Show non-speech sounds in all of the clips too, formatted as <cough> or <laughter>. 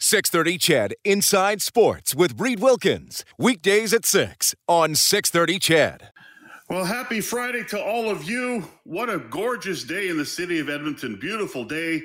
630 CHED Inside Sports with Reed Wilkins. Weekdays at 6 on 630 CHED. Well, happy Friday to all of you. What a gorgeous day in the city of Edmonton. Beautiful day.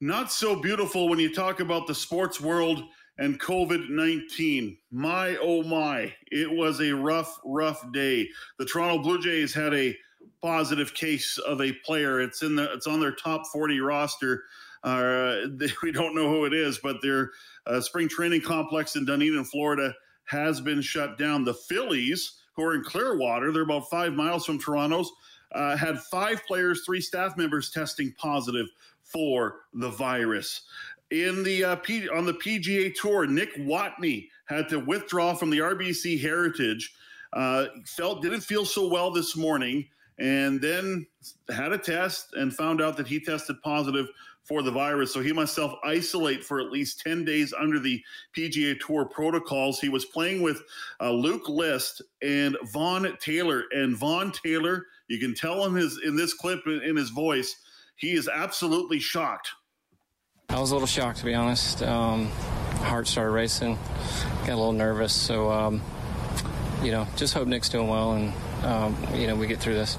Not so beautiful when you talk about the sports world and COVID 19. My, oh my, it was a rough, rough day. The Toronto Blue Jays had a positive case of a player. It's in the it's on their top 40 roster. Uh, <laughs> we don't know who it is, but their uh, spring training complex in Dunedin, Florida, has been shut down. The Phillies, who are in Clearwater, they're about five miles from Toronto's, uh, had five players, three staff members testing positive for the virus. In the uh, P- on the PGA Tour, Nick Watney had to withdraw from the RBC Heritage. Uh, felt didn't feel so well this morning, and then had a test and found out that he tested positive for the virus. So he must self isolate for at least 10 days under the PGA Tour protocols. He was playing with uh, Luke List and Vaughn Taylor. And Vaughn Taylor, you can tell him his in this clip in, in his voice, he is absolutely shocked. I was a little shocked, to be honest. Um, heart started racing, got a little nervous. So, um, you know, just hope Nick's doing well and, um, you know, we get through this.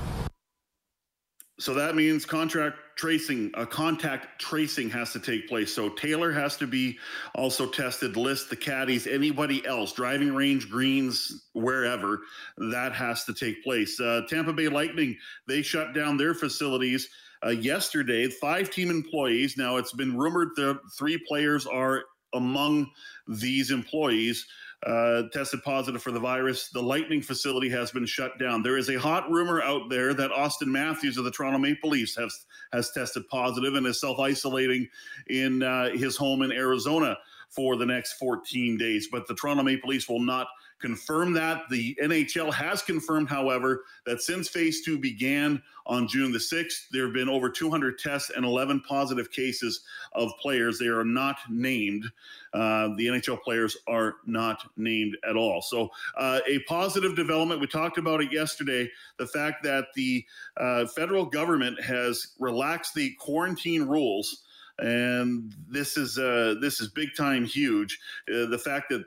So that means contract tracing, a uh, contact tracing has to take place. So Taylor has to be also tested, list the caddies, anybody else, driving range, greens, wherever, that has to take place. Uh, Tampa Bay Lightning, they shut down their facilities uh, yesterday. Five team employees. Now, it's been rumored that three players are among these employees. Uh, tested positive for the virus. The Lightning facility has been shut down. There is a hot rumor out there that Auston Matthews of the Toronto Maple Leafs has has tested positive and is self isolating in uh, his home in Arizona for the next 14 days. But the Toronto Maple Leafs will not confirm that. The NHL has confirmed, however, that since phase two began on June the 6th, there have been over 200 tests and 11 positive cases of players. They are not named. Uh, the NHL players are not named at all. So, uh, a positive development. We talked about it yesterday the fact that the uh, federal government has relaxed the quarantine rules and this is uh, this is big time huge. Uh, the fact that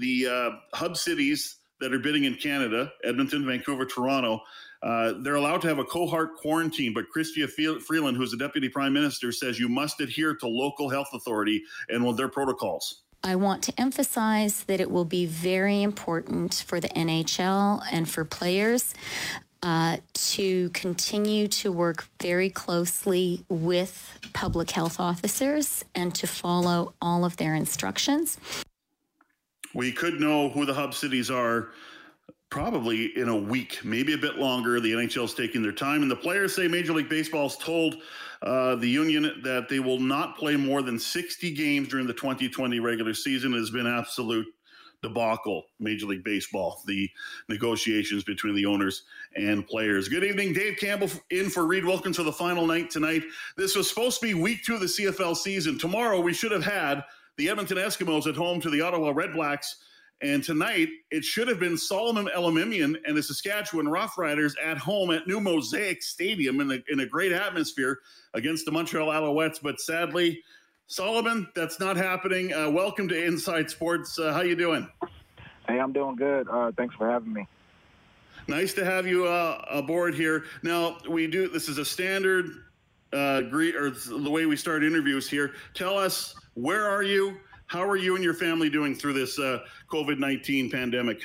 the uh, hub cities that are bidding in Canada, Edmonton, Vancouver, Toronto, uh, they're allowed to have a cohort quarantine, but Chrystia Freeland, who's the deputy prime minister, says you must adhere to local health authority and their protocols. I want to emphasize that it will be very important for the NHL and for players uh, to continue to work very closely with public health officers and to follow all of their instructions. We could know who the hub cities are probably in a week, maybe a bit longer. The NHL is taking their time, and the players say Major League Baseball's told uh, the union that they will not play more than 60 games during the 2020 regular season. It has been absolute debacle, Major League Baseball, the negotiations between the owners and players. Good evening, Dave Campbell in for Reed Wilkins for the final night tonight. This was supposed to be week two of the CFL season. Tomorrow we should have had the Edmonton Eskimos at home to the Ottawa Redblacks. And tonight, it should have been Solomon Elimimian and the Saskatchewan Roughriders at home at New Mosaic Stadium in a, in a great atmosphere against the Montreal Alouettes. But sadly, Solomon, that's not happening. Uh, welcome to Inside Sports. Uh, how you doing? Hey, I'm doing good. Uh, thanks for having me. Nice to have you uh, aboard here. Now we do. This is a standard uh, greet or the way we start interviews here. Tell us where are you? How are you and your family doing through this uh, COVID nineteen pandemic?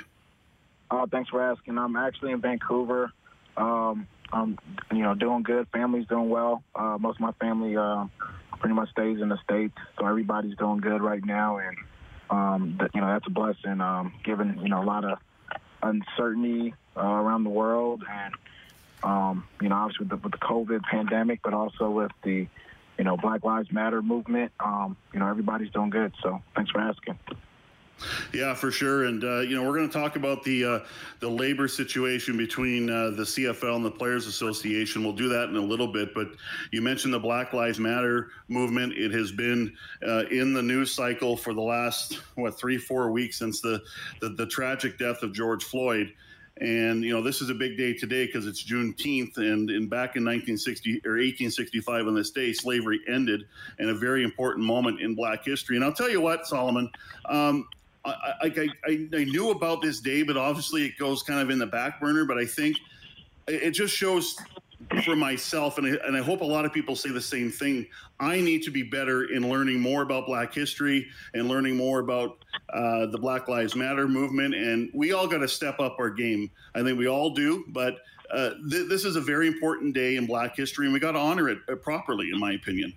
thanks for asking. I'm actually in Vancouver. Um, I'm, you know, doing good. Family's doing well. most of my family pretty much stays in the states, so everybody's doing good right now, and um, that, you know that's a blessing. Um, given you know a lot of uncertainty uh, around the world, and um, you know obviously with the, with the COVID pandemic, but also with the you know, Black Lives Matter movement. Um, you know, everybody's doing good. So thanks for asking. Yeah, for sure. And uh, you know, we're going to talk about the uh, the labor situation between uh, the CFL and the Players Association. We'll do that in a little bit. But you mentioned the Black Lives Matter movement. It has been uh, in the news cycle for the last what three, four weeks since the the, the tragic death of George Floyd. And you know, this is a big day today because it's Juneteenth, and, and back in 1960 or 1865 on this day, slavery ended, and a very important moment in Black history. And I'll tell you what, Solomon, um, I, I, I, I knew about this day, but obviously it goes kind of in the back burner. But I think it just shows for myself, and I, and I hope a lot of people say the same thing. I need to be better in learning more about Black history and learning more about uh, the Black Lives Matter movement. And we all got to step up our game. I think we all do, but uh, th- this is a very important day in Black history, and we got to honor it uh, properly, in my opinion.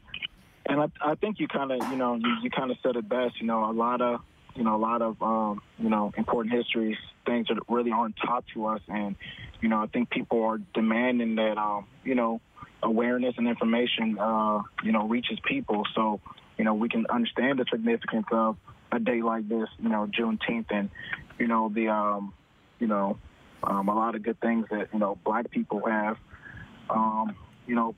And I, I think you kind of, you know, you, you kind of said it best. You know, a lot of you know, a lot of, um, you know, important histories, things that really aren't taught to us. And, you know, I think people are demanding that, um, you know, awareness and information, uh, you know, reaches people. So, you know, we can understand the significance of a day like this, you know, Juneteenth and, you know, the, um, you know, um, a lot of good things that, you know, black people have, um, you know,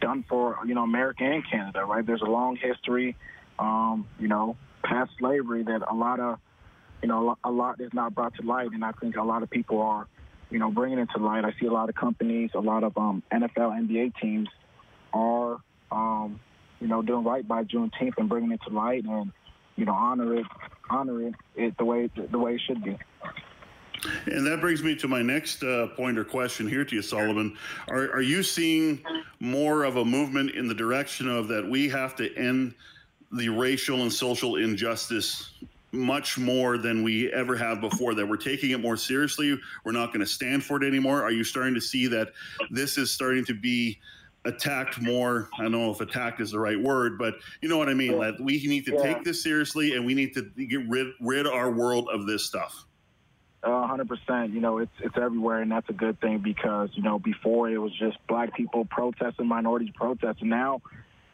done for, you know, America and Canada, right? There's a long history, um, you know, past slavery that a lot of, you know, a lot is not brought to light, and I think a lot of people are, you know, bringing it to light. I see a lot of companies, a lot of um, NFL, NBA teams are, um, you know, doing right by Juneteenth and bringing it to light, and you know, honor it, honor it, it the way the way it should be. And that brings me to my next uh, point or question here to you, Solomon. Are, are you seeing more of a movement in the direction of that we have to end the racial and social injustice much more than we ever have before that we're taking it more seriously we're not going to stand for it anymore are you starting to see that this is starting to be attacked more i don't know if attacked is the right word but you know what i mean that we need to yeah. take this seriously and we need to get rid rid our world of this stuff uh, hundred percent. You know, it's it's everywhere, and that's a good thing because you know before it was just black people protesting, minorities protesting. Now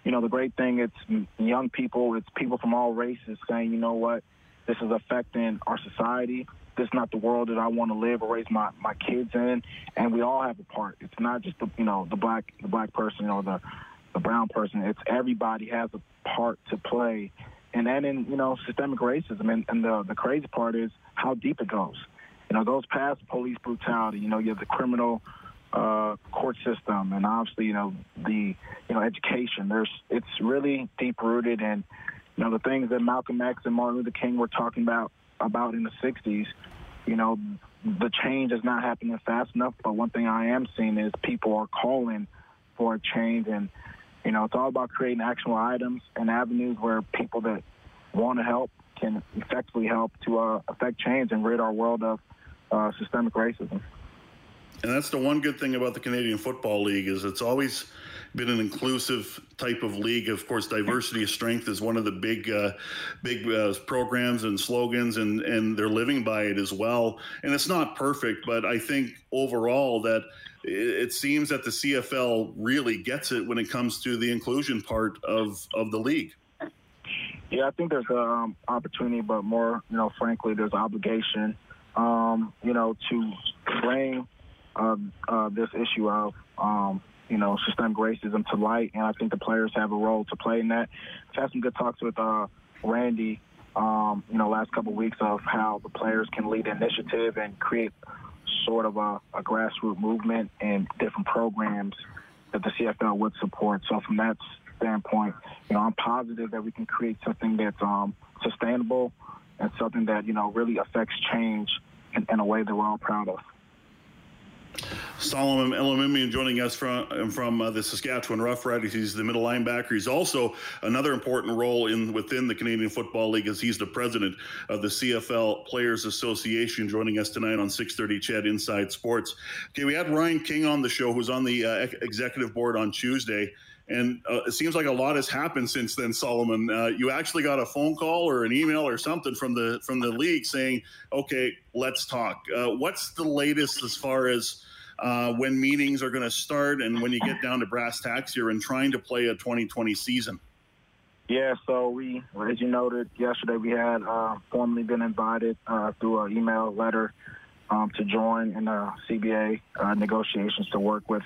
you know, the great thing, it's young people, it's people from all races saying, you know what, this is affecting our society. This is not the world that I want to live or raise my, my kids in. And we all have a part. It's not just the, you know, the black, the black person or the, the brown person. It's everybody has a part to play. And then in, you know, systemic racism. And, and the, the crazy part is how deep it goes. You know, goes past police brutality. You know, you have the criminal uh, court system and obviously you know the you know education. There's it's really deep rooted and you know the things that Malcolm X and Martin Luther King were talking about about in the '60s. You know the change is not happening fast enough. But one thing I am seeing is people are calling for a change and you know it's all about creating actionable items and avenues where people that want to help can effectively help to uh, affect change and rid our world of uh, systemic racism. And that's the one good thing about the Canadian Football League is it's always been an inclusive type of league. Of course, diversity of strength is one of the big, uh, big uh, programs and slogans, and and they're living by it as well. And it's not perfect, but I think overall that it, seems that the CFL really gets it when it comes to the inclusion part of of the league. Yeah, I think there's an um, opportunity, but more, you know, frankly, there's an obligation, um, you know, to bring uh, uh, this issue of um, you know systemic racism to light, and I think the players have a role to play in that. I've had some good talks with uh, Randy, um, you know, last couple of weeks of how the players can lead initiative and create sort of a, a grassroots movement and different programs that the CFL would support. So from that standpoint, you know, I'm positive that we can create something that's um, sustainable and something that you know really affects change in, in a way that we're all proud of. Solomon Elimimian joining us from from uh, the Saskatchewan Roughriders. He's the middle linebacker. He's also another important role in within the Canadian Football League as he's the president of the CFL Players Association. Joining us tonight on 6:30 CHED Inside Sports. Okay, we had Ryan King on the show, who's on the uh, executive board on Tuesday. And uh, it seems like a lot has happened since then, Solomon. Uh, you actually got a phone call or an email or something from the from the league saying, "Okay, let's talk." Uh, what's the latest as far as uh, when meetings are going to start and when you get down to brass tacks here and trying to play a 2020 season? Yeah, so we, as you noted yesterday, we had uh, formally been invited uh, through an email letter um, to join in the CBA negotiations to work with,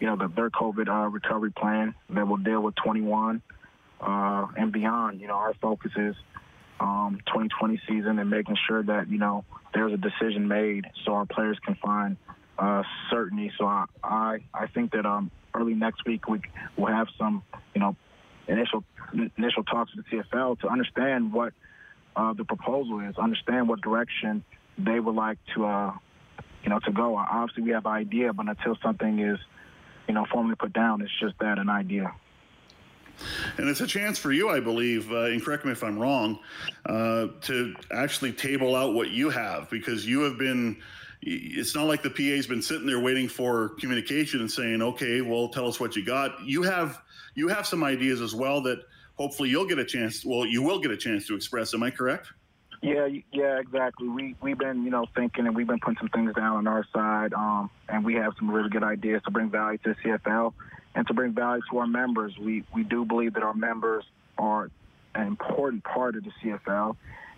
you know, the, their COVID uh, recovery plan that will deal with 21 uh, and beyond. You know, our focus is um, 2020 season and making sure that you know there's a decision made so our players can find uh, certainty. So I, I, I think that um, early next week we will have some, you know, initial initial talks with the CFL to understand what uh, the proposal is, understand what direction they would like to, uh, you know, to go. Obviously, we have an idea, but until something is, you know, formally put down, it's just that an idea. And it's a chance for you, I believe, uh, and correct me if I'm wrong, uh, to actually table out what you have because you have been. It's not like the PA's been sitting there waiting for communication and saying, "Okay, well, tell us what you got." You have you have some ideas as well that hopefully you'll get a chance. Well, you will get a chance to express. Am I correct? Yeah, yeah, exactly. We we've been you know thinking and we've been putting some things down on our side, um, and we have some really good ideas to bring value to the CFL and to bring value to our members. We we do believe that our members are an important part of the CFL,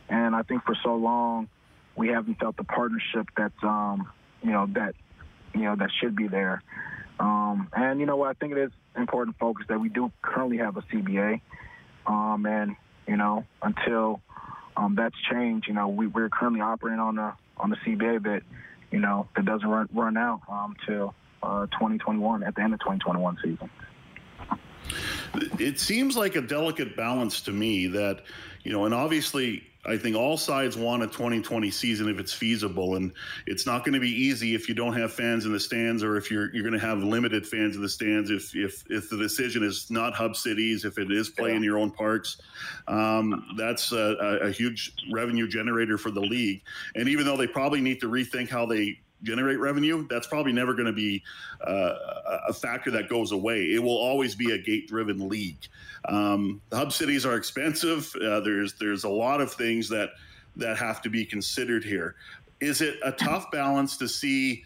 and I think for so long we haven't felt the partnership that's um, you know that you know that should be there. Um, and you know what I think it is important focus that we do currently have a CBA, um, and you know until um, that's changed, you know we, we're currently operating on the on the CBA that you know that doesn't run run out um, uh, 2021 at the end of 2021 season. It seems like a delicate balance to me that, you know, and obviously I think all sides want a 2020 season if it's feasible, and it's not going to be easy if you don't have fans in the stands, or if you're you're going to have limited fans in the stands. If if if the decision is not hub cities, if it is play in your own parks, um, that's a, a huge revenue generator for the league. And even though they probably need to rethink how they generate revenue, that's probably never going to be uh, a factor that goes away. It will always be a gate-driven league. Um, the hub cities are expensive. Uh, there's there's a lot of things that that have to be considered here. Is it a tough balance to see?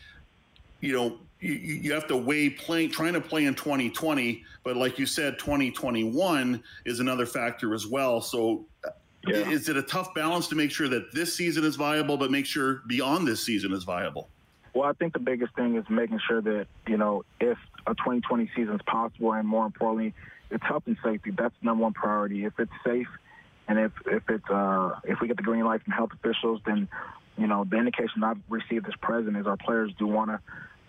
You know, you, you have to weigh playing, trying to play in 2020, but like you said, 2021 is another factor as well. So yeah. is it a tough balance to make sure that this season is viable, but make sure beyond this season is viable? Well, I think the biggest thing is making sure that, you know, if a 2020 season is possible and more importantly, it's health and safety. That's number one priority. If it's safe and if, if it's, uh, if we get the green light from health officials, then, you know, the indication I've received as president is our players do want to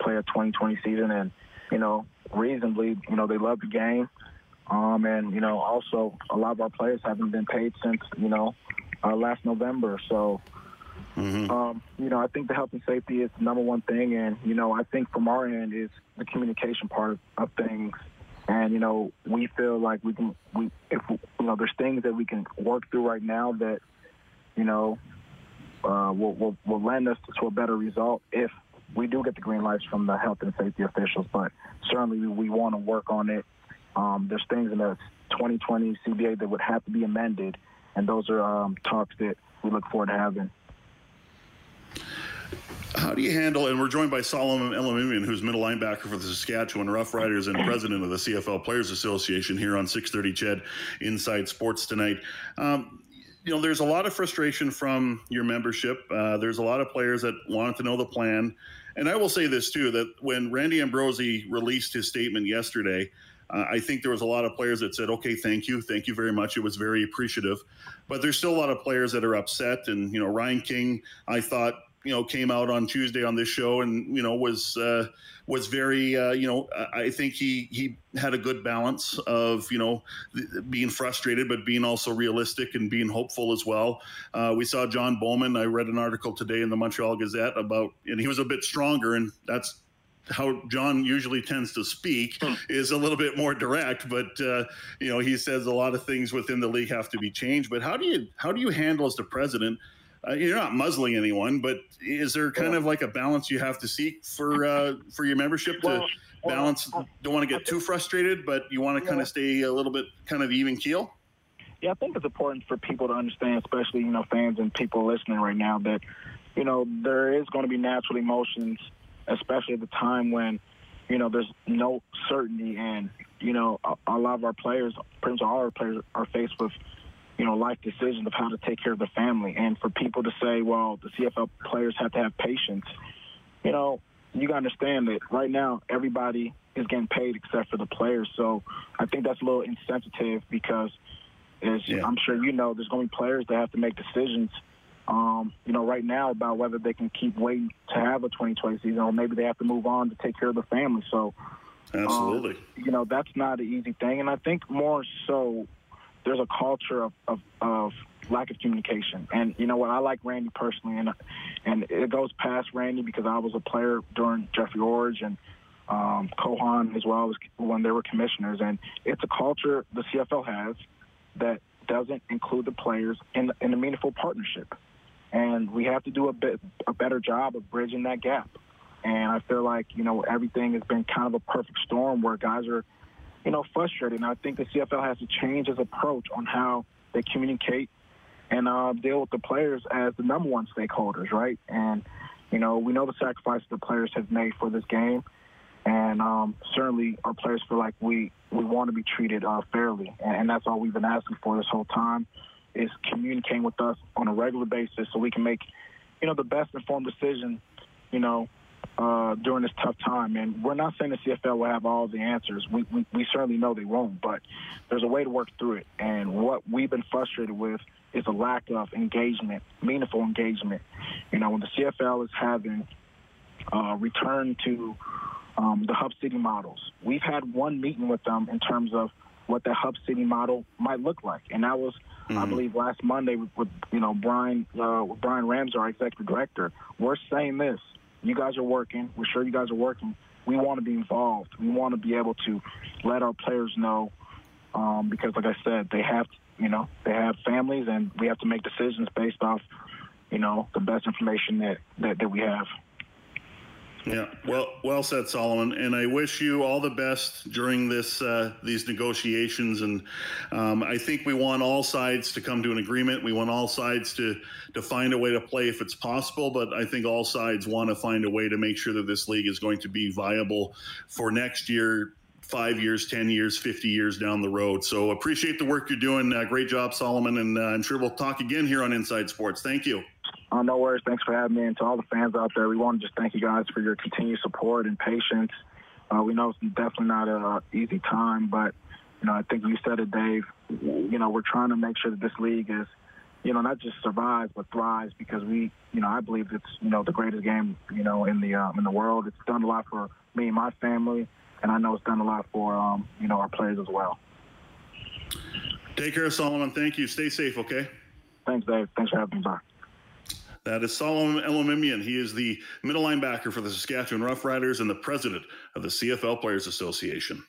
play a 2020 season and, you know, reasonably, you know, they love the game. Um, and, you know, also a lot of our players haven't been paid since, you know, uh, last November. So, Mm-hmm. Um, you know, I think the health and safety is the number one thing, and you know, I think from our end is the communication part of, things. And you know, we feel like we can, we if you know, there's things that we can work through right now that you know uh, will, will will lend us to a better result if we do get the green lights from the health and safety officials. But certainly, we, we want to work on it. Um, there's things in the 2020 CBA that would have to be amended, and those are um, talks that we look forward to having. How do you handle, and we're joined by Solomon Elimimian, who's middle linebacker for the Saskatchewan Roughriders and president of the CFL Players Association here on 630 CHED Inside Sports tonight. Um, you know, there's a lot of frustration from your membership. Uh, there's a lot of players that wanted to know the plan. And I will say this too that when Randy Ambrosie released his statement yesterday, uh, I think there was a lot of players that said, okay, thank you. Thank you very much. It was very appreciative. But there's still a lot of players that are upset. And, you know, Ryan King, I thought, you know came out on Tuesday on this show and you know was uh, was very uh, you know I think he he had a good balance of you know being frustrated but being also realistic and being hopeful as well. Uh, we saw John Bowman. I read an article today in the Montreal Gazette about and he was a bit stronger and that's how John usually tends to speak hmm. is a little bit more direct, but uh, you know he says a lot of things within the league have to be changed. But how do you how do you handle as the president uh, you're not muzzling anyone, but is there kind of like a balance you have to seek for uh, for your membership to well, balance? Well, don't want to get too frustrated, but you want to kind of stay a little bit kind of even keel. Yeah, I think it's important for people to understand, especially you know fans and people listening right now, that you know there is going to be natural emotions especially at the time when, you know, there's no certainty and, you know, a, a lot of our players, pretty much all our players are faced with, you know, life decisions of how to take care of the family. And for people to say, well, the CFL players have to have patience, you know, you got to understand that right now everybody is getting paid except for the players. So I think that's a little insensitive because, as yeah. I'm sure you know, there's going to be players that have to make decisions – um, you know, right now about whether they can keep waiting to have a 2020 season or maybe they have to move on to take care of the family. So, absolutely, um, you know, that's not an easy thing. And I think more so, there's a culture of, of, of lack of communication. And you know what? I like Randy personally, and and it goes past Randy because I was a player during Jeffrey Orridge and um, as well as when they were commissioners. And it's a culture the CFL has that doesn't include the players in, in a meaningful partnership and we have to do a bit a better job of bridging that gap. And I feel like you know everything has been kind of a perfect storm where guys are, you know, frustrated. And I think the CFL has to change its approach on how they communicate and uh, deal with the players as the number one stakeholders, right? And you know, we know the sacrifices the players have made for this game, and um, certainly our players feel like we we want to be treated uh, fairly, and, and that's all we've been asking for this whole time is communicating with us on a regular basis so we can make, you know, the best informed decision, you know, uh, during this tough time. And we're not saying the CFL will have all the answers. We, we, we certainly know they won't, but there's a way to work through it. And what we've been frustrated with is a lack of engagement, meaningful engagement. You know, when the CFL is having uh, return to um, the hub city models, we've had one meeting with them in terms of what the hub city model might look like, and that was Mm-hmm. I believe last Monday with, with you know Brian uh, with Brian Ramsay, our executive director, we're saying this: you guys are working. We're sure you guys are working. We want to be involved. We want to be able to let our players know um, because, like I said, they have you know they have families, and we have to make decisions based off you know the best information that that, that we have. Yeah, well, well said, Solomon. And I wish you all the best during this uh, these negotiations. And um, I think we want all sides to come to an agreement. We want all sides to to find a way to play if it's possible. But I think all sides want to find a way to make sure that this league is going to be viable for next year. Five years, 10 years, 50 years down the road. So appreciate the work you're doing. Uh, great job, Solomon. And uh, I'm sure we'll talk again here on Inside Sports. Thank you. Uh, no worries. Thanks for having me. And to all the fans out there, we want to just thank you guys for your continued support and patience. Uh, we know it's definitely not an easy time, but, you know, I think you said it, Dave. You know, we're trying to make sure that this league is, you know, not just survives, but thrives because we, you know, I believe it's, you know, the greatest game, you know, in the, um, in the world. It's done a lot for me and my family, and I know it's done a lot for, um, you know, our players as well. Take care, Solomon. Thank you. Stay safe, okay? Thanks, Dave. Thanks for having me back. That is Solomon Elimimian. He is the middle linebacker for the Saskatchewan Roughriders and the president of the CFL Players Association.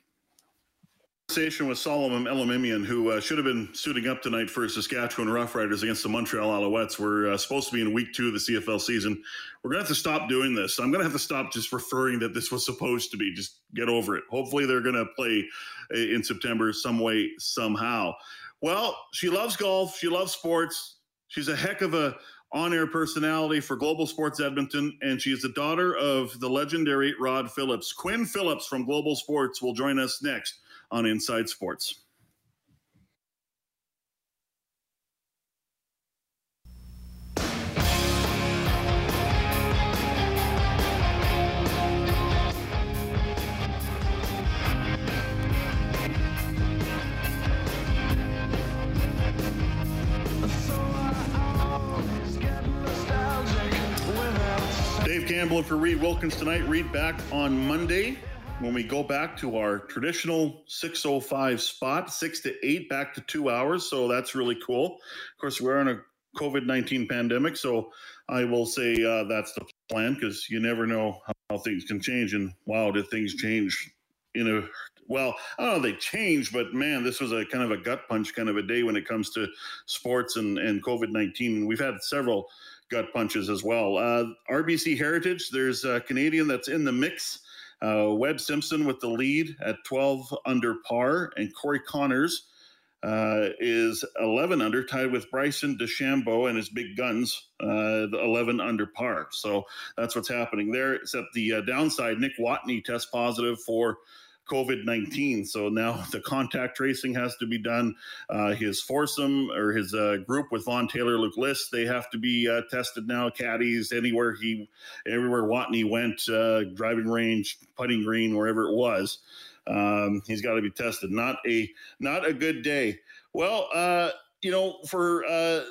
Conversation with Solomon Elimimian, who uh, should have been suiting up tonight for Saskatchewan Roughriders against the Montreal Alouettes. We're uh, supposed to be in week two of the CFL season. We're going to have to stop doing this. I'm going to have to stop just referring that this was supposed to be. Just get over it. Hopefully, they're going to play uh, in September some way, somehow. Well, she loves golf. She loves sports. She's a heck of a on air personality for Global Sports Edmonton, and she is the daughter of the legendary Rod Phillips. Quinn Phillips from Global Sports will join us next on Inside Sports. Campbell for Reed Wilkins tonight. Reed back on Monday when we go back to our traditional 605 spot, 6 to 8, back to two hours. So that's really cool. Of course, we're in a COVID 19 pandemic. So I will say uh, that's the plan because you never know how things can change. And wow, did things change in a well, I don't know they changed, but man, this was a kind of a gut punch kind of a day when it comes to sports and, and COVID 19. We've had several gut punches as well. Uh, RBC Heritage, there's a Canadian that's in the mix. Uh, Webb Simpson with the lead at 12 under par, and Corey Conners uh, is 11 under, tied with Bryson DeChambeau and his big guns, uh, 11 under par. So that's what's happening there. Except the uh, downside, Nick Watney test positive for COVID 19. So now <laughs> the contact tracing has to be done. Uh, his foursome or his uh, group with Vaughn Taylor, Luke List, they have to be uh, tested now. Caddies, anywhere he, everywhere Watney went, uh, driving range, putting green, wherever it was. Um, he's got to be tested. Not a not a good day. Well, uh, you know, for uh,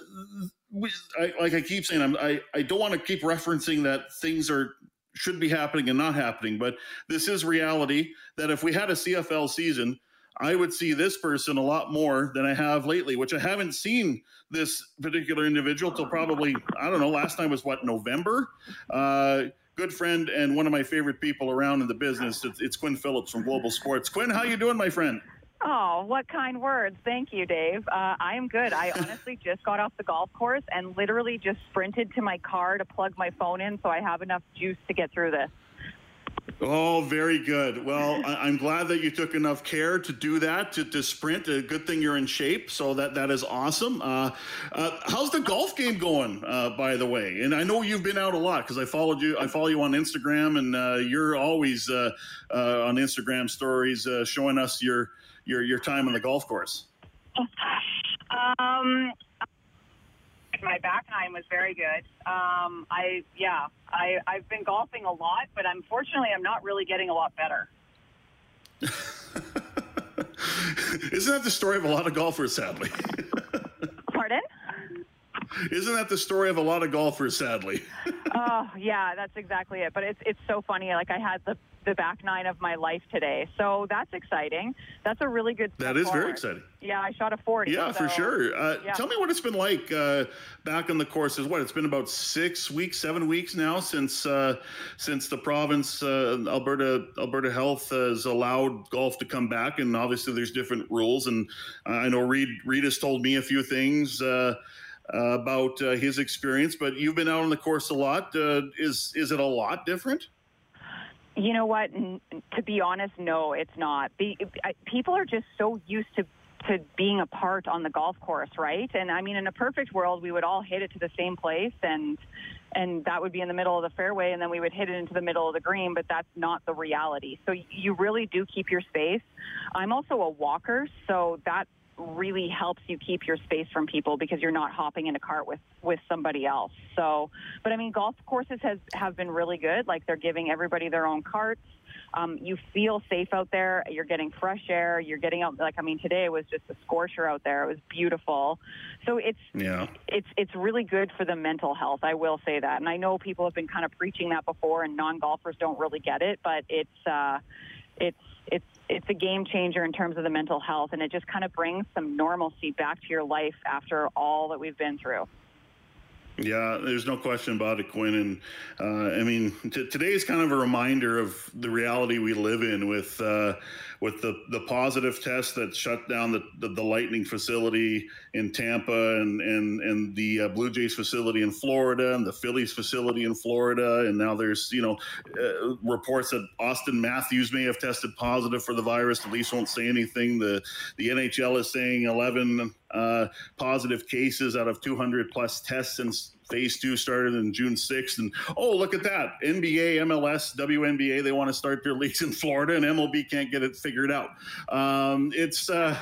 we, I, like I keep saying, I'm, I I don't want to keep referencing that things are should be happening and not happening, but this is reality. That if we had a CFL season, I would see this person a lot more than I have lately, which I haven't seen this particular individual till probably I don't know. Last time was what November. Uh, good friend and one of my favorite people around in the business. It's, it's Quinn Phillips from Global Sports. Quinn, how you doing, my friend? Oh, what kind words. Thank you, Dave. Uh, I am good. I <laughs> honestly just got off the golf course and literally just sprinted to my car to plug my phone in so I have enough juice to get through this. Oh, very good. Well, I, am glad that you took enough care to do that, to, to sprint. A good thing you're in shape, so that, that is awesome. Uh, uh, how's the golf game going, uh, by the way? And I know you've been out a lot because I followed you. I follow you on Instagram, and uh, you're always uh, uh, on Instagram stories showing us your your your time on the golf course. Um, my back nine was very good. Um, I yeah, I I've been golfing a lot, but unfortunately, I'm not really getting a lot better. <laughs> Isn't that the story of a lot of golfers, sadly? <laughs> Pardon? Isn't that the story of a lot of golfers, sadly? oh yeah, that's exactly it. But it's it's so funny. Like I had the the back nine of my life today. So that's exciting. That's a really good. That is forward. very exciting. Yeah, I shot a forty. Yeah, so, for sure. Uh, yeah. Tell me what it's been like uh, back on the courses. What it's been about six weeks, seven weeks now since uh, since the province, uh, Alberta Alberta Health has allowed golf to come back, and obviously there's different rules. And uh, I know Reed Reed has told me a few things. Uh, about his experience, but you've been out on the course a lot. is is it a lot different? You know what? To be honest, no, it's not. The, people are just so used to to being apart on the golf course, right? And I mean, in a perfect world, we would all hit it to the same place, and and that would be in the middle of the fairway, and then we would hit it into the middle of the green. But that's not the reality. So you really do keep your space. I'm also a walker, so that really helps you keep your space from people because you're not hopping in a cart with with somebody else. So, but I mean, golf courses has have been really good. Like they're giving everybody their own carts. Um, you feel safe out there. You're getting fresh air. You're getting out. Like I mean, today was just a scorcher out there. It was beautiful. So it's yeah. it's it's really good for the mental health. I will say that. And I know people have been kind of preaching that before, and non golfers don't really get it. But it's uh, it's it's it's a game changer in terms of the mental health, and it just kind of brings some normalcy back to your life after all that we've been through. Yeah, there's no question about it, Quinn. And uh, I mean, t- today is kind of a reminder of the reality we live in with uh, with the, the positive test that shut down the, the, the Lightning facility in Tampa and and and the uh, Blue Jays facility in Florida and the Phillies facility in Florida. And now there's you know uh, reports that Auston Matthews may have tested positive for the virus. The Leafs won't say anything. The the NHL is saying 11 uh, positive cases out of 200 plus tests since phase two started in June 6th. And oh, look at that. NBA, MLS, WNBA, they want to start their <laughs> leagues in Florida, and MLB can't get it figured out. Um, it's. Uh,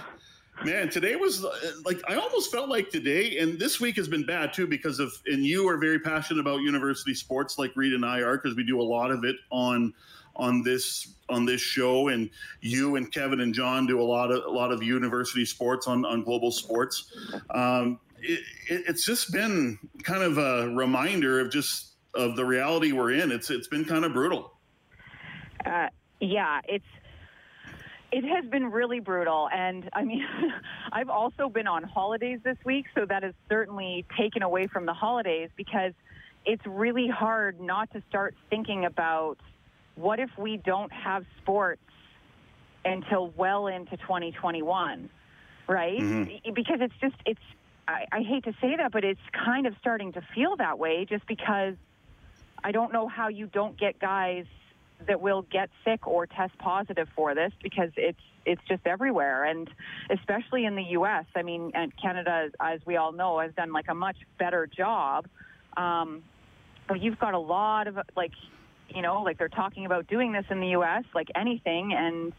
Man, today was like I almost felt like today, and this week has been bad too because of. And you are very passionate about university sports, like Reed and I are, because we do a lot of it on on this on this show, and you and Kevin and John do a lot of a lot of university sports on on global sports. Um, it, it, it's just been kind of a reminder of just of the reality we're in. It's it's been kind of brutal. Uh, yeah, it's it has been really brutal. And I mean, <laughs> I've also been on holidays this week, so that has certainly taken away from the holidays because it's really hard not to start thinking about what if we don't have sports until well into 2021, right? Mm-hmm. Because it's just, it's, I, I hate to say that, but it's kind of starting to feel that way just because I don't know how you don't get guys that will get sick or test positive for this because it's it's just everywhere and especially in the US I mean and Canada as we all know has done like a much better job um, but you've got a lot of like you know like they're talking about doing this in the US like anything and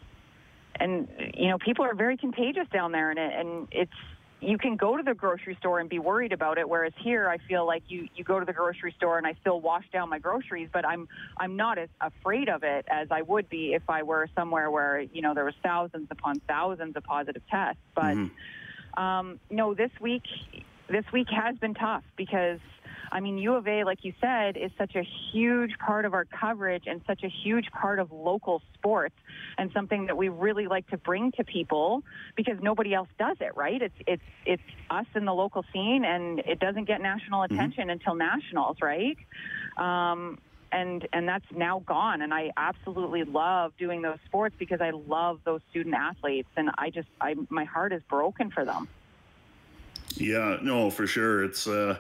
and you know people are very contagious down there and it, and it's you can go to the grocery store and be worried about it whereas here i feel like you you go to the grocery store and i still wash down my groceries but i'm i'm not as afraid of it as i would be if i were somewhere where you know there was thousands upon thousands of positive tests but mm-hmm. um no this week this week has been tough because I mean, U of A, like you said, is such a huge part of our coverage and such a huge part of local sports and something that we really like to bring to people because nobody else does it, right? It's it's it's us in the local scene and it doesn't get national mm-hmm. attention mm-hmm. until nationals, right? Um, and and that's now gone and I absolutely love doing those sports because I love those student athletes and I just I my heart is broken for them. Yeah, no, for sure. It's uh,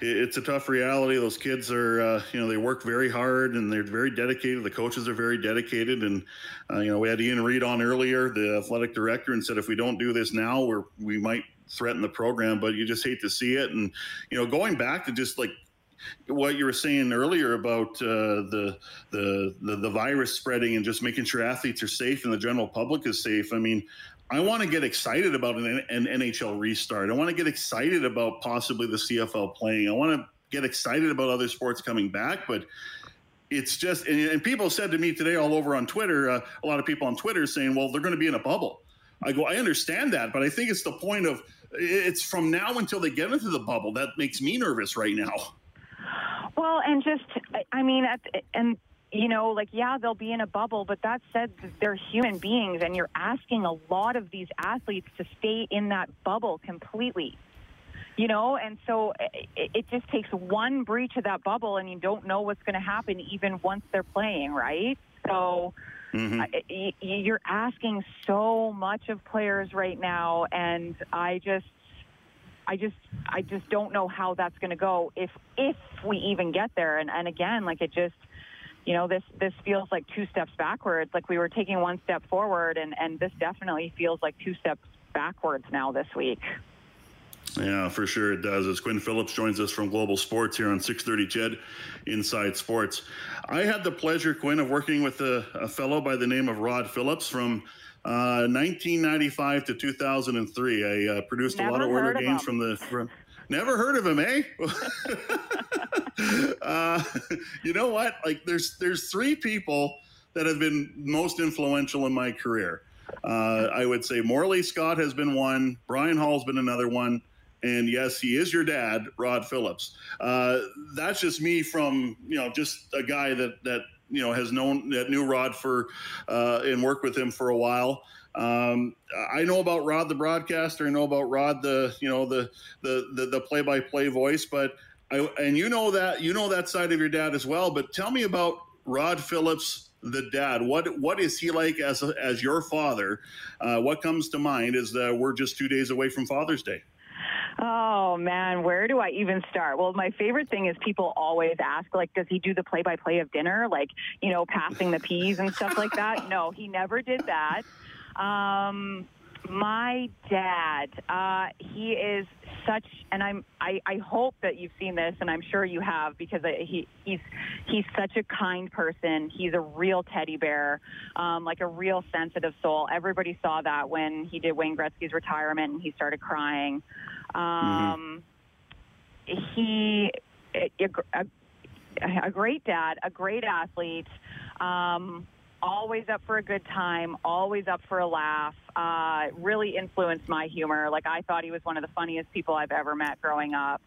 it's a tough reality. Those kids are, uh, you know, they work very hard and they're very dedicated. The coaches are very dedicated, and uh, you know, we had Ian Reade on earlier, the athletic director, and said if we don't do this now, we're we might threaten the program. But you just hate to see it, and you know, going back to just like what you were saying earlier about uh, the, the, the the virus spreading and just making sure athletes are safe and the general public is safe. I mean, I want to get excited about an, an, NHL restart. I want to get excited about possibly the CFL playing. I want to get excited about other sports coming back, but it's just and, and people said to me today all over on Twitter. Uh, a lot of people on Twitter saying, "Well, they're going to be in a bubble." I go, I understand that, but I think it's the point of it's from now until they get into the bubble that makes me nervous right now. Well, and just I mean, and you know, like, yeah, they'll be in a bubble, but that said, they're human beings, and you're asking a lot of these athletes to stay in that bubble completely. You know, and so it, it just takes one breach of that bubble, and you don't know what's going to happen even once they're playing, right? So mm-hmm. I, you're asking so much of players right now, and I just I just I just don't know how that's going to go if if we even get there. And and again, like it just you know, this this feels like two steps backwards. Like we were taking one step forward, and and this definitely feels like two steps backwards now this week. Yeah, for sure it does. As Quinn Phillips joins us from Global Sports here on 6:30 CHED Inside Sports. I had the pleasure, Quinn, of working with a, a fellow by the name of Rod Phillips from uh, 1995 to 2003. I uh, produced Never a lot of Oiler games from the from, Never heard of him, eh? <laughs> uh, you know what? Like, there's there's three people that have been most influential in my career. Uh, I would say Morley Scott has been one, Brian Hall's been another one, and yes, he is your dad, Rod Phillips. Uh, that's just me from you know just a guy that that you know has known that knew Rod for uh, and worked with him for a while. Um, I know about Rod the broadcaster. I know about Rod the you know the the the, the play-by-play voice. But I and you know that you know that side of your dad as well. But tell me about Rod Phillips, the dad. What what is he like as as your father? Uh, what comes to mind is that we're just two days away from Father's Day. Oh man, where do I even start? Well, my favorite thing is people always ask, like, does he do the play by play of dinner? Like, you know, passing the peas and stuff like that? No, he never did that. Um, my dad, uh, he is such, and I'm, I, I hope that you've seen this, and I'm sure you have, because he, he's, he's such a kind person. He's a real teddy bear, um, like a real sensitive soul. Everybody saw that when he did Wayne Gretzky's retirement, and he started crying. Um, mm-hmm. He, a, a, a, great dad, a great athlete. Um, always up for a good time, always up for a laugh. Uh, really influenced my humor. Like I thought he was one of the funniest people I've ever met growing up.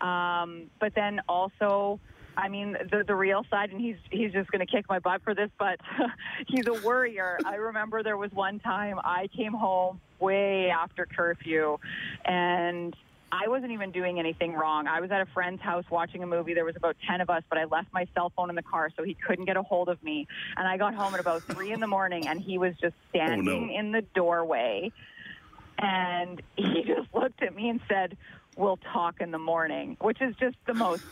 Um, but then also, I mean, the the real side, and he's he's just going to kick my butt for this, but <laughs> he's a worrier. I remember there was one time I came home way after curfew, and I wasn't even doing anything wrong. I was at a friend's house watching a movie. There was about 10 of us, but I left my cell phone in the car so he couldn't get a hold of me. And I got home at about 3 in the morning and he was just standing oh, no. in the doorway. And he <laughs> just looked at me and said, We'll talk in the morning, which is just the most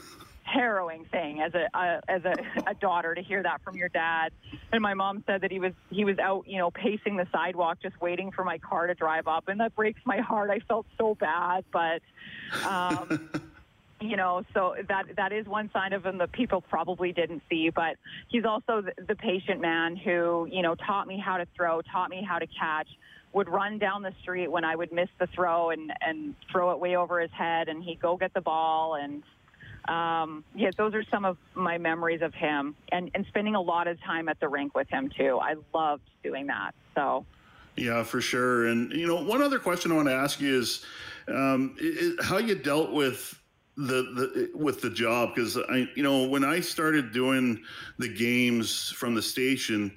harrowing thing as a, a as a, a daughter to hear that from your dad. And my mom said that he was he was out, you know, pacing the sidewalk just waiting for my car to drive up, and that breaks my heart. I felt so bad, but. Um, <laughs> you know, so that that is one sign of him that people probably didn't see. But he's also the, the patient man who, you know, taught me how to throw, taught me how to catch, would run down the street when I would miss the throw and and throw it way over his head, and he'd go get the ball. And um, yeah, those are some of my memories of him, and and spending a lot of time at the rink with him too. I loved doing that. So. Yeah, for sure. And you know, one other question I want to ask you is um, how you dealt with the, the with the job because I you know when I started doing the games from the station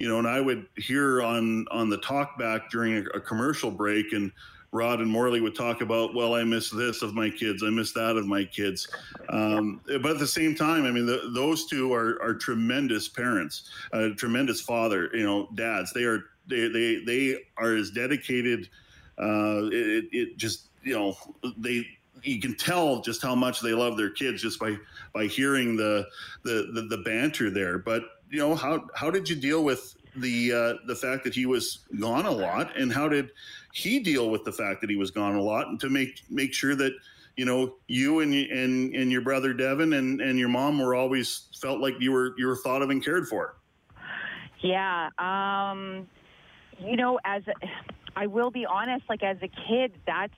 you know, and I would hear on on the talkback during a, a commercial break, and Rod and Morley would talk about, well, I miss this of my kids, I miss that of my kids. Um, but at the same time, I mean, the, those two are, are tremendous parents, uh, tremendous father, you know, dads. They are they they they are as dedicated. Uh, it, it just you know they you can tell just how much they love their kids just by by hearing the the the, the banter there. But you know how how did you deal with the uh, the fact that he was gone a lot, and how did he deal with the fact that he was gone a lot, and to make make sure that you know you and and and your brother Devin and and your mom were always felt like you were you were thought of and cared for. Yeah, um, you know, as a, I will be honest, like as a kid, that's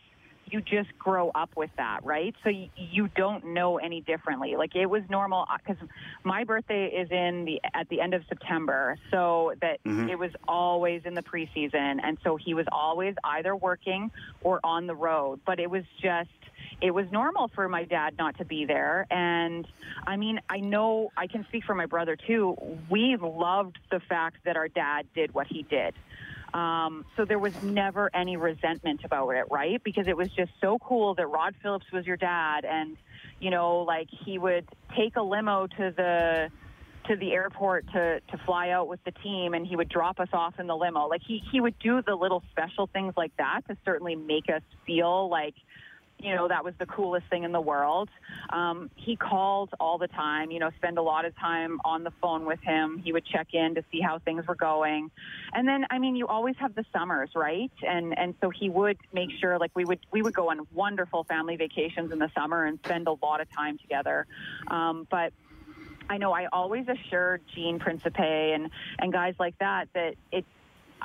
you just grow up with that, right? So you, you don't know any differently. Like it was normal because uh, my birthday is in the at the end of September, so that mm-hmm. it was always in the preseason, and so he was always either working or on the road. But it was just it was normal for my dad not to be there. And I mean, I know I can speak for my brother too. We loved the fact that our dad did what he did. Um, so there was never any resentment about it, right? Because it was just so cool that Rod Phillips was your dad, and you know, like he would take a limo to the to the airport to to fly out with the team, and he would drop us off in the limo. Like he he would do the little special things like that to certainly make us feel like you know, that was the coolest thing in the world. Um, he called all the time, you know, spend a lot of time on the phone with him. He would check in to see how things were going. And then, I mean, you always have the summers, right? And, and so he would make sure, like, we would, we would go on wonderful family vacations in the summer and spend a lot of time together. Um, but I know I always assured Gene Principe and, and guys like that that it,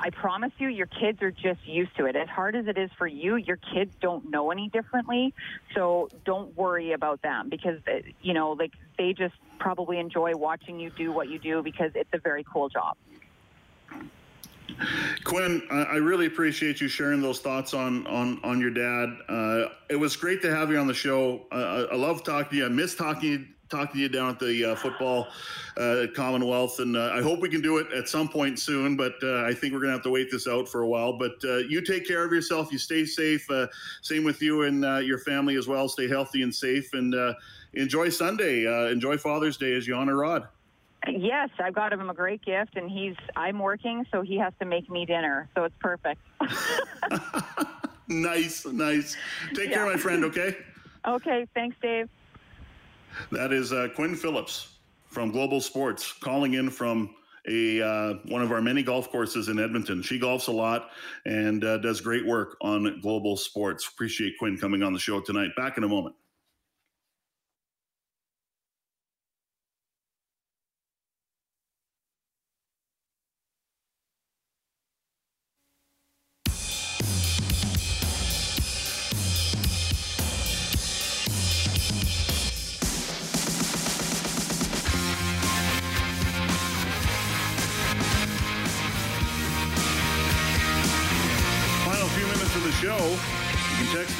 I promise you, your kids are just used to it. As hard as it is for you, your kids don't know any differently. So don't worry about them because, uh, you know, like they just probably enjoy watching you do what you do because it's a very cool job. Quinn, I really appreciate you sharing those thoughts on on on your dad. Uh, it was great to have you on the show. Uh, I love talking to you. I miss talking talking to you down at the uh, football uh, Commonwealth, and uh, I hope we can do it at some point soon. But uh, I think we're going to have to wait this out for a while. But uh, you take care of yourself. You stay safe. Uh, same with you and your family as well. Stay healthy and safe, and enjoy Sunday. enjoy Father's Day as you honor Rod. Yes, I've got him a great gift, and he's I'm working, so he has to make me dinner. So it's perfect. <laughs> nice, nice. Take yeah. care, my friend. Okay. <laughs> Okay. Thanks, Dave. That is uh, Quinn Phillips from Global Sports calling in from a uh, one of our many golf courses in Edmonton. She golfs a lot and uh, does great work on Global Sports. Appreciate Quinn coming on the show tonight. Back in a moment.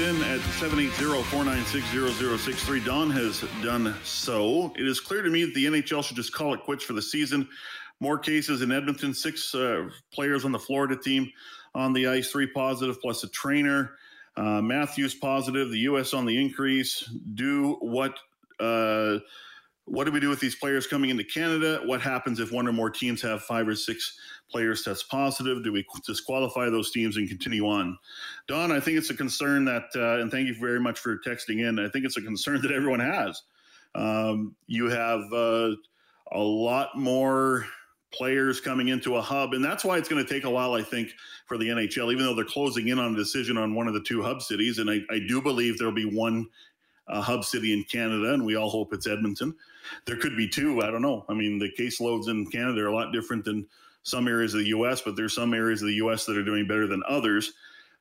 In at 780-496-0063. Don has done so. It is clear to me that the NHL should just call it quits for the season. More cases in Edmonton, six uh, players on the Florida team on the ice, three positive plus a trainer. Uh, Matthews positive, the U.S. on the increase. Do what? Uh, what do we do with these players coming into Canada? What happens if one or more teams have five or six players test positive? Do we disqualify those teams and continue on? Don, I think it's a concern that, uh, and thank you very much for texting in. I think it's a concern <laughs> that everyone has. Um, you have uh, a lot more players coming into a hub, and that's why it's going to take a while, I think, for the NHL. Even though they're closing in on a decision on one of the two hub cities, and I, I do believe there'll be one uh, hub city in Canada, and we all hope it's Edmonton. There could be two. I don't know. I mean, the caseloads in Canada are a lot different than some areas of the U.S., but there's some areas of the U.S. that are doing better than others.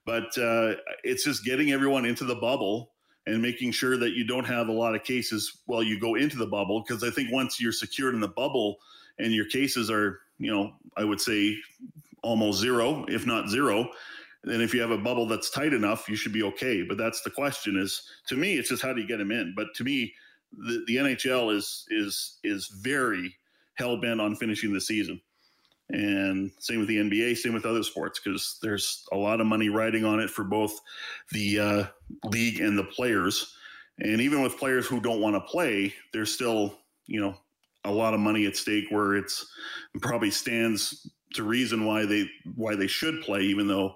But uh, it's just getting everyone into the bubble and making sure that you don't have a lot of cases while you go into the bubble. Because I think once you're secured in the bubble and your cases are, you know, I would say almost zero, if not zero, then if you have a bubble that's tight enough, you should be okay. But that's the question is to me, it's just how do you get them in? But to me, the, the NHL is is is very hell bent on finishing the season. And same with the NBA, same with other sports, because there's a lot of money riding on it for both the uh, league and the players. And even with players who don't want to play, there's still, you know, a lot of money at stake where it's it probably stands to reason why they why they should play, even though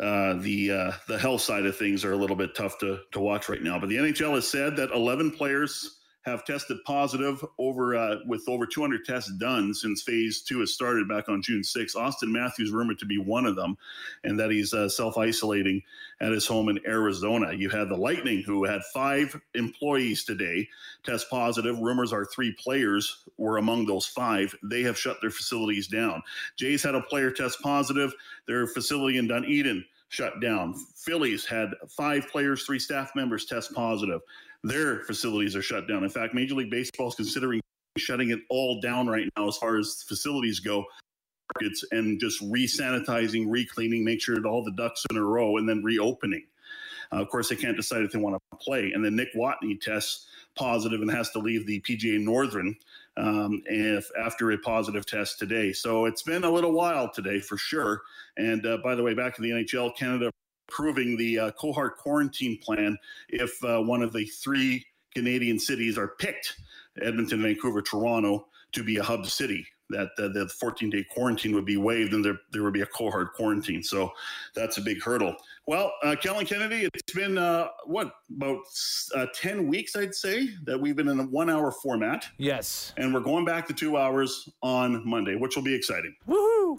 uh, the uh, the health side of things are a little bit tough to to watch right now. But the NHL has said that 11 players have tested positive over uh, with over 200 tests done since phase two has started back on June 6. Auston Matthews rumored to be one of them, and that he's uh, self isolating at his home in Arizona. You had the Lightning, who had five employees today test positive. Rumors are three players were among those five. They have shut their facilities down. Jays had a player test positive. Their facility in Dunedin shut down. Phillies had five players, three staff members test positive their facilities are shut down. In fact, Major League Baseball is considering shutting it all down right now as far as facilities go markets and just re-sanitizing, re-cleaning, make sure that all the ducks in a row, and then reopening. Uh, of course, they can't decide if they want to play. And then Nick Watney tests positive and has to leave the PGA Northern um, if after a positive test today. So it's been a little while today for sure. And uh, by the way, back in the NHL, Canada approving the uh, cohort quarantine plan if uh, one of the three Canadian cities are picked Edmonton, Vancouver, Toronto to be a hub city. That uh, the 14 day quarantine would be waived and there, there would be a cohort quarantine. So that's a big hurdle. Well, uh, Kellen Kennedy, it's been uh, what about uh, 10 weeks, I'd say, that we've been in a one hour format. Yes. And we're going back to two hours on Monday, which will be exciting. Woohoo!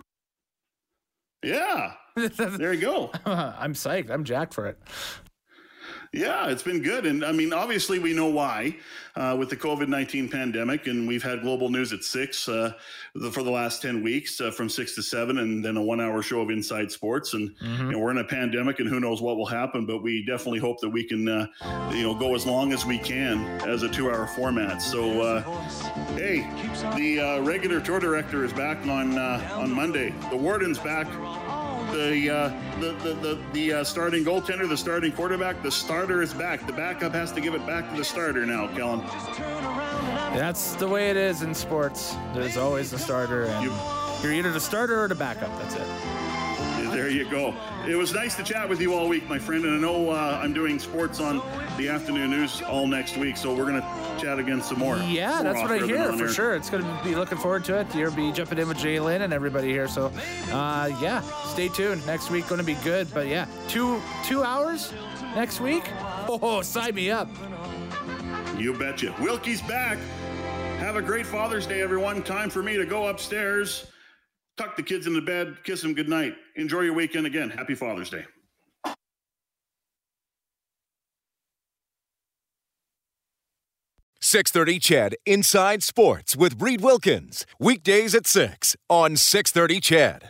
Yeah. <laughs> there you go. <laughs> I'm psyched. I'm jacked for it. Yeah, it's been good. And I mean, obviously, we know why uh, with the COVID 19 pandemic. And we've had global news at six uh, the, for the last 10 weeks uh, from six to seven, and then a one hour show of Inside Sports. And mm-hmm. know, we're in a pandemic, and who knows what will happen. But we definitely hope that we can, uh, you know, go as long as we can as a two hour format. So, uh, hey, the uh, regular tour director is back on, on Monday. The warden's back the uh, the the the, the uh, starting goaltender, the starting quarterback, the starter is back. The backup has to give it back to the starter now, Kellen. That's the way it is in sports. There's always the starter, and you, you're either the starter or the backup. That's it. There you go. It was nice to chat with you all week, my friend. And I know uh, I'm doing sports on the afternoon news all next week, so we're going to chat again some more. Yeah, more that's what I hear for sure. It's going to be looking forward to it. You'll be jumping in with Jay Lynn and everybody here. So, uh, yeah, stay tuned. Next week going to be good. But yeah, two two hours next week. Oh, sign me up. You betcha. Wilkie's back. Have a great Father's Day, everyone. Time for me to go upstairs tuck the kids into bed, kiss them goodnight. Enjoy your weekend again. Happy Father's Day. Six thirty CHED Inside Sports with Reid Wilkins weekdays at six on six thirty CHED.